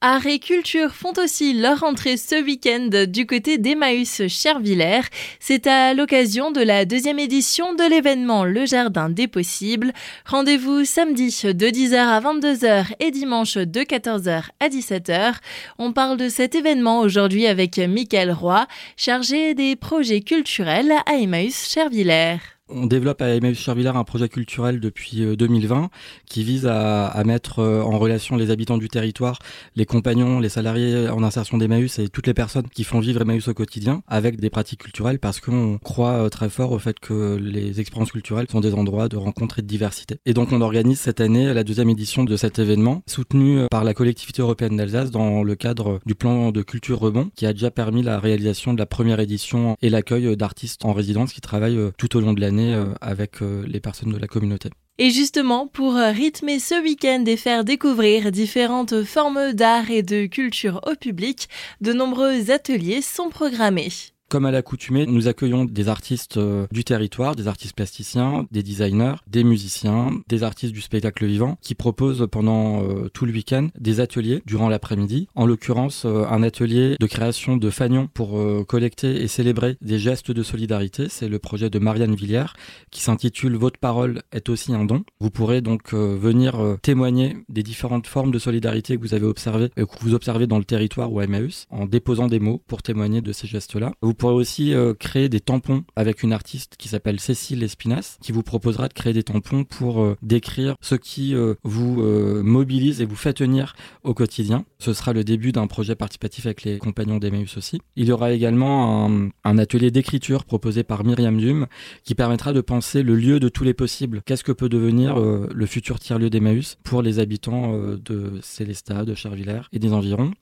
Art et culture font aussi leur entrée ce week-end du côté d'Emmaüs Chervillers. C'est à l'occasion de la deuxième édition de l'événement Le Jardin des Possibles. Rendez-vous samedi de 10h à 22h et dimanche de 14h à 17h. On parle de cet événement aujourd'hui avec Mickaël Roy, chargé des projets culturels à Emmaüs Chervillers. On développe à Emmaüs Chervillers un projet culturel depuis 2020 euh, qui vise à, à, mettre euh, en relation les habitants du territoire, les compagnons, les salariés en insertion d'Emmaüs et toutes les personnes qui font vivre Emmaüs au quotidien avec des pratiques culturelles parce qu'on croit euh, très fort au fait que les expériences culturelles sont des endroits de rencontre et de diversité. Et donc on organise cette année la deuxième édition de cet événement soutenu par la collectivité européenne d'Alsace dans le cadre du plan de culture rebond qui a déjà permis la réalisation de la première édition et l'accueil d'artistes en résidence qui travaillent tout au long de l'année euh, avec euh, les personnes de la communauté. Et justement, pour euh, rythmer ce week-end et faire découvrir différentes formes d'art et de culture au public, de nombreux ateliers sont programmés. Comme à l'accoutumée, nous accueillons des artistes euh, du territoire, des artistes plasticiens, des designers, des musiciens, des artistes du spectacle vivant qui proposent pendant euh, tout le week-end des ateliers durant l'après-midi. En l'occurrence, euh, un atelier de création de fanions pour collecter et célébrer des gestes de solidarité. C'est le projet de Marianne Villière qui s'intitule Votre parole est aussi un don. Vous pourrez donc venir témoigner des différentes formes de solidarité que vous avez observées, que vous observez dans le territoire ou à Emmaüs en déposant des mots pour témoigner de ces gestes-là. Pourrez aussi euh, créer des tampons avec une artiste qui s'appelle Cécile Espinas, qui vous proposera de créer des tampons pour euh, décrire ce qui euh, vous mobilise et vous fait tenir au quotidien. Ce sera le début d'un projet participatif avec les compagnons d'Emmaüs aussi. Il y aura également un, atelier d'écriture proposé par Myriam Dume qui permettra de penser le lieu de tous les possibles. Qu'est-ce que peut devenir le futur tiers-lieu d'Emmaüs pour les habitants de Célestat, de Charvillers et des environs?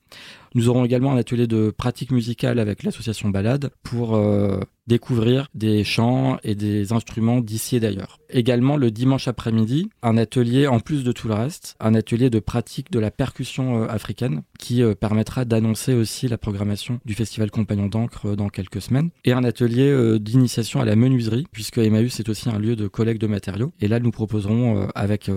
Nous aurons également un atelier de pratique musicale avec l'association Balade pour euh, découvrir des chants et des instruments d'ici et d'ailleurs. Également le dimanche après-midi, un atelier en plus de tout le reste, un atelier de pratique de la percussion euh, africaine qui euh, permettra d'annoncer aussi la programmation du festival Compagnon d'encre dans quelques semaines et un atelier d'initiation à la menuiserie puisque Emmaüs est aussi un lieu de collecte de matériaux et là nous proposerons avec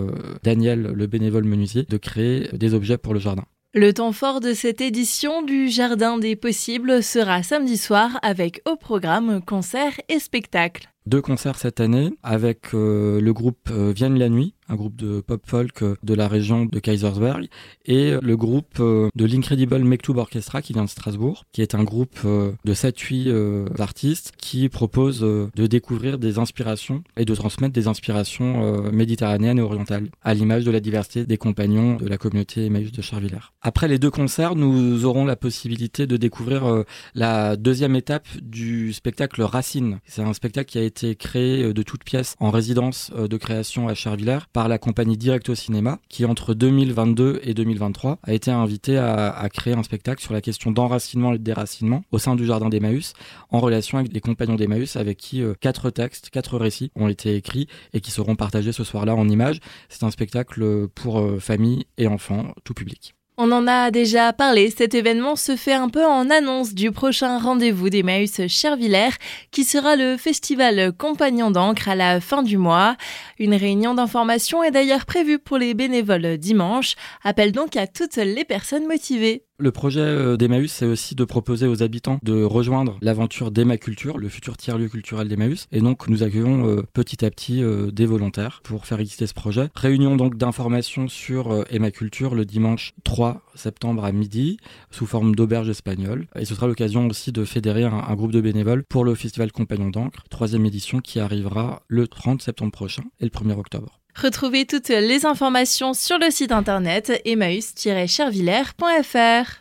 Daniel le bénévole menuisier de créer des objets pour le jardin. Le temps fort de cette édition du Jardin des Possibles sera samedi soir avec au programme concerts et spectacles. Deux concerts cette année avec euh, le groupe euh, Vienne la Nuit un groupe de pop folk euh, de la région de Kaisersberg, et le groupe de l'Incredible Mektub Orchestra qui vient de Strasbourg, qui est un groupe de 7-8 artistes qui propose de découvrir des inspirations et de transmettre des inspirations méditerranéennes et orientales, à l'image de la diversité des compagnons de la communauté Emmaüs de Charvillers. Après les deux concerts, nous aurons la possibilité de découvrir la deuxième étape du spectacle Racine. C'est un spectacle qui a été créé de toutes pièces en résidence de création à Charvillers par la compagnie Direct au Cinéma, qui entre 2022 et 2023 a été invité à, créer un spectacle sur la question d'enracinement et de déracinement au sein du Jardin d'Emmaüs, en relation avec les compagnons d'Emmaüs, avec qui euh, quatre textes, quatre récits ont été écrits et qui seront partagés ce soir-là en images. C'est un spectacle pour euh, famille et enfants, tout public. On en a déjà parlé, cet événement se fait un peu en annonce du prochain rendez-vous d'Emmaüs Chervillers qui sera le festival Compagnon d'encre à la fin du mois. Une réunion d'information est d'ailleurs prévue pour les bénévoles dimanche. Appelle donc à toutes les personnes motivées. Le projet euh, d'Emmaüs, c'est aussi de proposer aux habitants de rejoindre l'aventure d'Emma Culture, le futur tiers-lieu culturel d'Emmaüs. Et donc, nous accueillons euh, petit à petit euh, des volontaires pour faire exister ce projet. Réunion donc d'informations sur Emma Culture le dimanche 3 septembre à midi, sous forme d'auberge espagnole. Et ce sera l'occasion aussi de fédérer un, un, groupe de bénévoles pour le Festival Compagnon d'encre, troisième édition qui arrivera le 30 septembre prochain et le 1er octobre. Retrouvez toutes les informations sur le site internet emmaüs-chervillers.fr.